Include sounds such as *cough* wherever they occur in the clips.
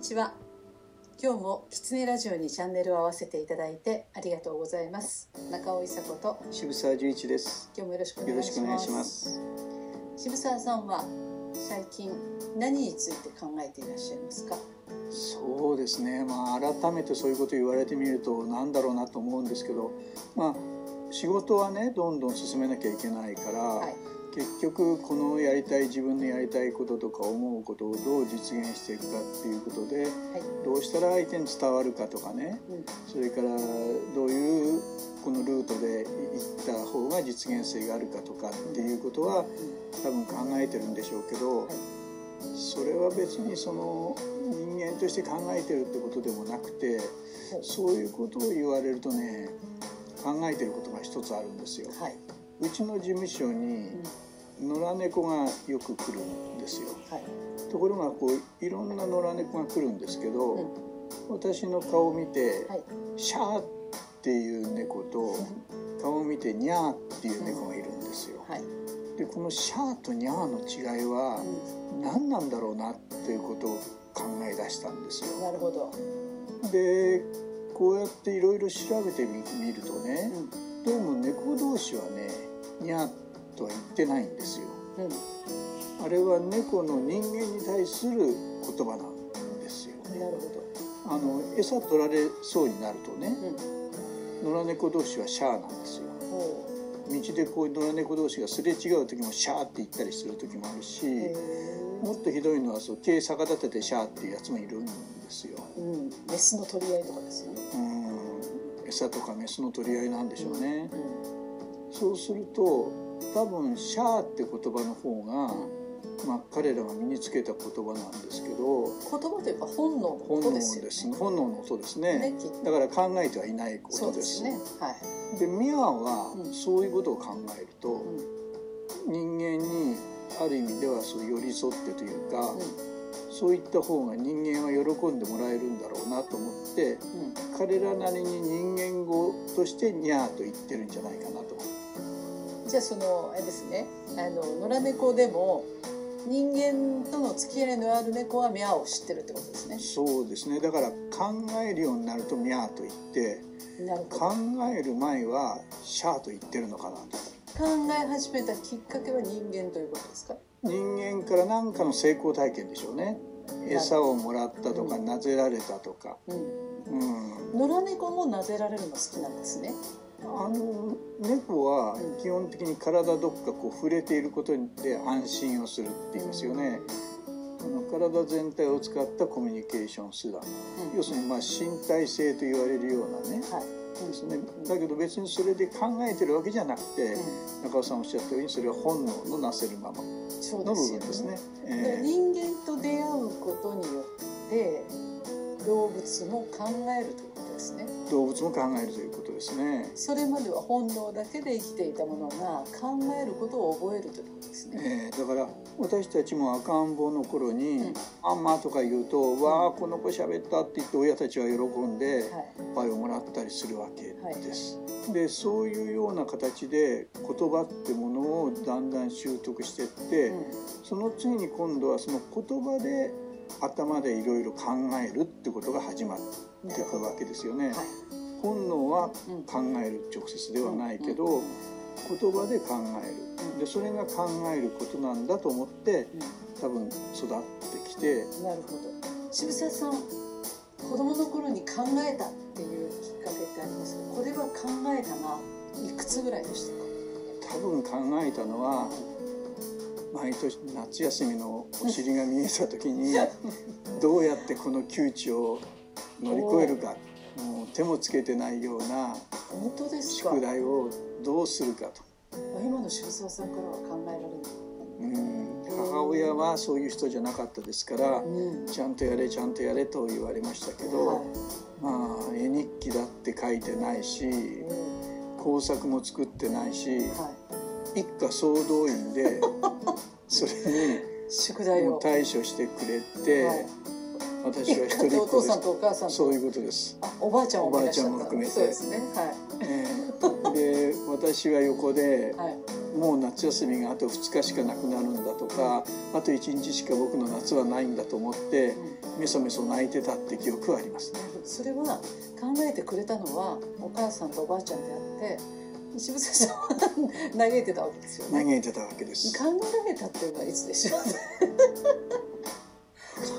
ちは今日もキツネラジオにチャンネルを合わせていただいてありがとうございます中尾伊佐子と渋沢十一です。今日もよろしくお願いします。渋沢さんは最近何について考えていらっしゃいますか？そうですね。まあ改めてそういうこと言われてみるとなんだろうなと思うんですけど、まあ仕事はねどんどん進めなきゃいけないから、はい結局このやりたい自分のやりたいこととか思うことをどう実現していくかっていうことで、はい、どうしたら相手に伝わるかとかね、うん。それからどういうこのルートで行った方が実現性があるかとかっていうことは多分考えてるんでしょうけど、それは別にその人間として考えてるってことでもなくてほうそういうことを言われるとね考えてることが一つあるんですよ。はい、うちの事務所に野良猫がよく来るんですよ。はい、ところがこういろんな野良猫が来るんですけど、うん。私の顔を見て、はい、シャーっていう猫と顔を見てニャーっていう猫がいるんですよ。はい、でこのシャーとニャーの違いはう何なんだろうなっていうことを考え出したんですん、よ。なるほど、でこうやっていろいろ調べてみ見るとうねん、どうも猫同士はねニャーとは言ってないんですよ。うあれは猫の人間に対する言葉なんですよ。なるほあの餌取られそうになるとねど、うん、野良猫同士はシャーなんですよ。ほ道でこう野良猫同士がすれ違う時もシャーって言ったりする時もあるしもっとひどいのはそう手逆立ててシャーっていうやつもいるんですよ。ーうん、メスの取り合いとかですよね。うん餌とかメスの取り合いなんでしょうね。うそうすると多分シャーって言葉の方が、まあ、彼らが身につけた言葉なんですけどん、言葉というか本能の本能音ですよね。ですね本能の音ですねねだから考えてはいないことですね。はい。でミアはうんそういうことを考えると、うん人間にある意味ではそう寄り添ってというか、うそういった方が人間は喜んでもらえるんだろうなと思ってん、うん。彼らなりに人間語としてニャーと言ってるんじゃないかなと。じゃあそのあれですね。あの野良猫でも人間との付き合いのある猫はミャオを知ってるってことですね。そうですね。だから考えるようになるとミャーと言って考える前はシャーと言ってるのかなと。考え始めたきっかけは人間ということですか？人間から何かの成功体験でしょうね。餌をもらったとか、うん。なぜられたとか、うん。うん、野良猫も撫でられるの好きなんですね。あの猫はうん基本的に体どっかこう触れていることで安心をするって言いますよね、あの体全体を使ったコミュニケーション手段。うん。要するにまあ身体性と言われるようなね。はい。ですね。だけど別にそれで考えてるわけじゃなくて、う中尾さんおっしゃったようにそれは本能のなせるまま。の部分ですね。人間と出会うことによって動物も考えると動物も考えるということですね。それまでは本能だけで生きていたものが考えることを覚えるということですね。えーだから私たちも赤ん坊の頃にうん「あんま」とか言うと「わあこの子喋った」って言って親たちは喜んではいおっぱいをもらったりするわけです。でそういうような形で言葉ってものをだんだん習得していって、うんその次に今度はその言葉で頭でいろいろ考えるってことが始まってわけですよね。はい。本能はうん考える直接ではないけど、言葉で考える。でそれが考えることなんだと思って多分育ってきて。うんなるほど。渋沢さん子供の頃に考えたっていうきっかけってありますか？これは考えたないくつぐらいでしたか？多分考えたのは毎年夏休みのお尻が見えた時に *laughs* どうやってこの窮地を乗り越えるかもう手もつけてないような宿題をどうするかと。今の渋沢さんからは考えられないうん母親はそういう人じゃなかったですからうん。ちゃんとやれちゃんとやれと言われましたけど、はい。まあ絵日記だって書いてないしうん。工作も作ってないしはい。一家総動員でそれ *laughs* 宿題を。対処してくれて、はい私は一人っお子です。父さんとお母さんと。そういうことです、あおばあちゃんもおばあちゃんも含めて。そうですね。はえーで私は横でいはい。もう夏休みがあと2日しかなくなるんだとかあと1日しか僕の夏はないんだと思ってメソメソ泣いてたって記憶はありますね。それは考えてくれたのはお母さんとおばあちゃんであって石伏さんは *laughs* 嘆いてたわけですよね。嘆いてたわけです。考えたっていうのはいつでしょう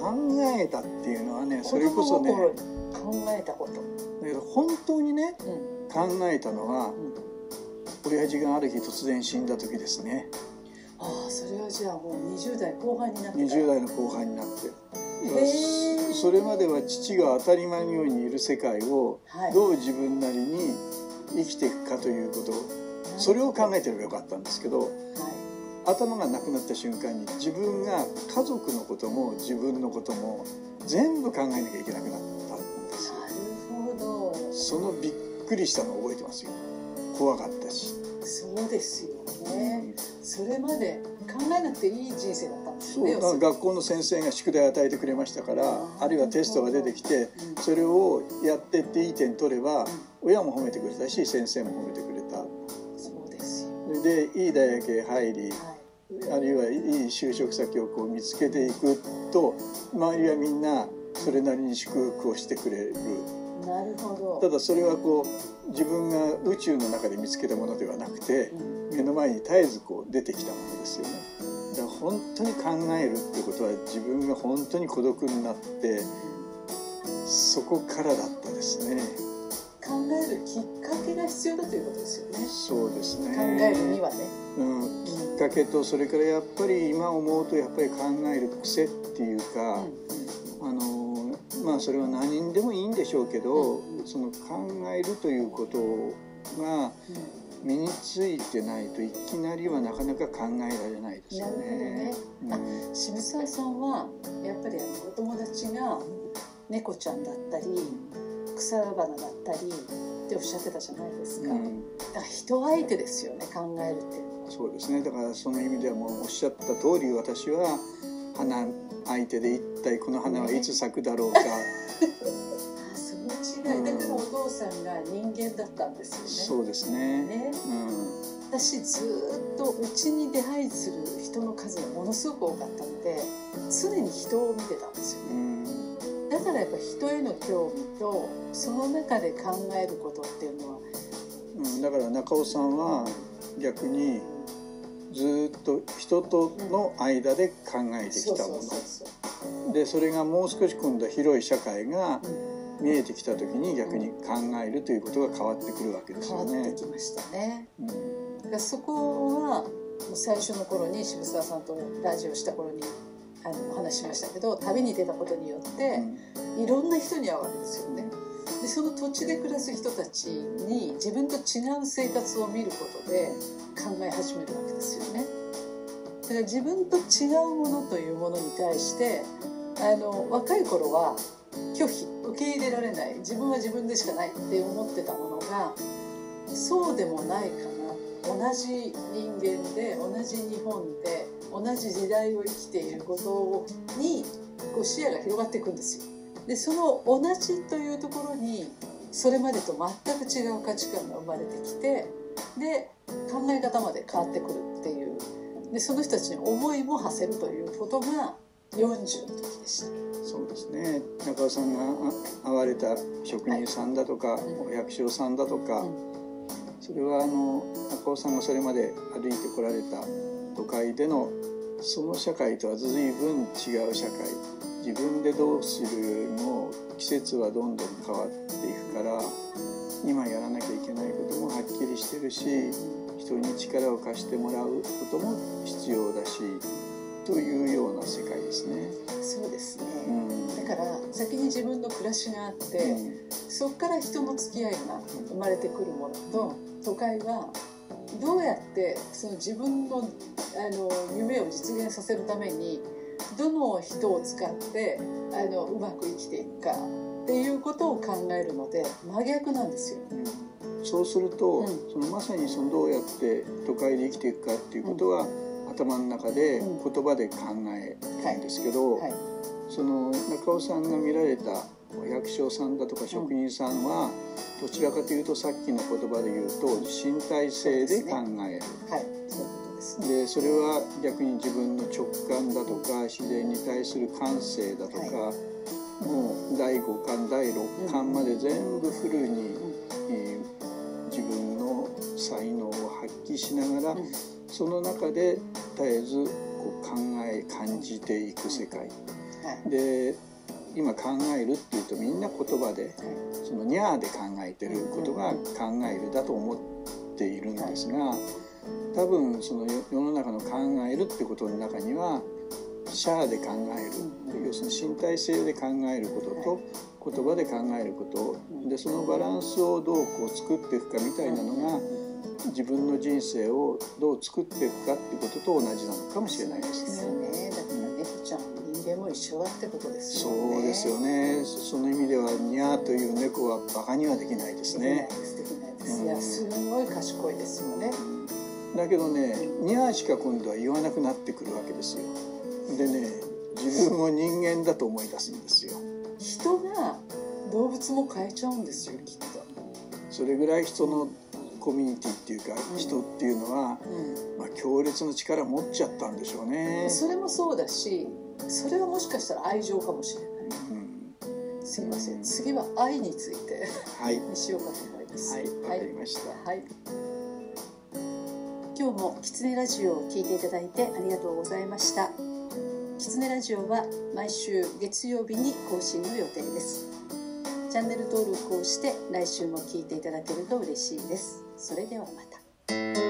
考えたっていうのはねそれこそね考えたこと。だけど本当にねうん。考えたのはうん。親父がある日突然死んだ時ですね。ああそれはじゃあもう20代後半になって。20代の後半になって。それまでは父が当たり前のようにいる世界をはい。どう自分なりに生きていくかということそれを考えてればよかったんですけどはい頭がなくなった瞬間に自分が家族のことも自分のことも全部考えなきゃいけなくなったんですよ。なるほど。そのびっくりしたのを覚えてますよ。怖かったし、そうですよね。それまで考えなくていい人生だったんですそう。学校の先生が宿題与えてくれましたからあるいはテストが出てきてうん。それをやってっていい点取れば親も褒めてくれたし先生も褒めてくれた。そうですよ。でいい大学へ入りはいあるいはいい就職先をこう見つけていくと周りはみんなそれなりに祝福をしてくれる。なるほど。ただそれはこう自分が宇宙の中で見つけたものではなくてうん。目の前に絶えずこう出てきたものですよね。だから本当に考えるってことは自分が本当に孤独になってそこからだったですね考えるきっかけが必要だということですよね。そうですね。考えるにはね。うん、きっかけとそれからやっぱり今思うとやっぱり考える癖っていうか、あのまあそれは何にでもいいんでしょうけど、その考えるということが身についてないといきなりはなかなか考えられないですよね。なるほどね。うん。渋沢さんはやっぱりお友達が猫ちゃんだったり草花だったりっておっしゃってたじゃないですか、うん。だから人相手ですよね考えるって。いうのはそうですね。だからその意味ではもうおっしゃった通り私は花相手で一体この花はいつ咲くだろうか、*laughs* あその違い。だからお父さんが人間だったんですよね。そうですね。ねうん私ずーっとうちに出入りする人の数がものすごく多かったので常に人を見てたんですよね。うんだからやっぱ人への興味とその中で考えることっていうのはうん、だから中尾さんは逆にずっと人との間で考えてきたもの。でそれがもう少し今度は広い社会が見えてきた時に逆に考えるということが変わってくるわけです変わよねって。きましたね。うん。そこは最初の頃に渋沢さんとラジオした頃にあのお話ししましたけど旅に出たことによっていろんな人に会うわけですよね。でその土地で暮らす人たちに自分と違う生活を見ることで考え始めるわけですよね。だから自分と違うものというものに対してあの若い頃は拒否受け入れられない自分は自分でしかないって思ってたものがそうでもないかな。同じ人間で同じ日本で同じ時代を生きていることにこう視野が広がっていくんですよ。でその同じというところにそれまでと全く違う価値観が生まれてきてで考え方まで変わってくるっていうでその人たちに思いも馳せるということが40の時でした。そうですね中尾さんがあ会われた職人さんだとか、うんお役所さんだとか、うんそれはあの中尾さんがそれまで歩いてこられた都会でのその社会とは随分違う社会自分でどうするよりも季節はどんどん変わっていくから今やらなきゃいけないこともはっきりしてるし人に力を貸してもらうことも必要だしというような世界ですね。そうですね、うん。だから先に自分の暮らしがあって、うん。そこから人の付き合いが生まれてくるものと都会はどうやってその自分のあの夢を実現させるためにどの人を使ってあのうまく生きていくかっていうことを考えるので真逆なんですよ。うんそうすると、うん。そのまさにそのどうやって都会で生きていくかっていうことは、頭の中でうん。言葉で考えるんですけど、はい、その中尾さんが見られた役所さんだとか職人さんは、どちらかというとさっきの言葉で言うと身体性で考える。はいでそれは逆に自分の直感だとか自然に対する感性だとか、はもう第5感第6感まで全部フルに、えー自分の才能を発揮しながら、うん。その中で絶えずこう考え感じていく世界。はい。で今考えるっていうとみんな言葉ではい。そのニャーで考えてることが考えるだと思っているんですが多分その世世の中の考えるってことの中にはシャーで考える要するに身体性で考えることと言葉で考えること。でそのバランスをどうこう作っていくかみたいなのが自分の人生をどう作っていくかっていうことと同じなのかもしれないですね。だから猫ちゃん人間も一緒だってことですそよね。うですよね。その意味ではニャーという猫はバカにはできないですね。できないですうんいやすごい賢いですよねだけどねニャーしか今度は言わなくなってくるわけですよ。でね自分を人間だと思い出すんですよ。人が動物も変えちゃうんですよきっと。それぐらい人のコミュニティっていうか人っていうのは、うん。まあ、強烈な力持っちゃったんでしょうね。それもそうだしそれはもしかしたら愛情かもしれない。うん、すいません。次は愛についてはい、にしようかと思います。はい、わかりました。はい。今日もキツネラジオを聞いていただいてありがとうございました。キツネラジオは毎週月曜日に更新の予定です。チャンネル登録をして来週も聞いていただけると嬉しいです。それではまた。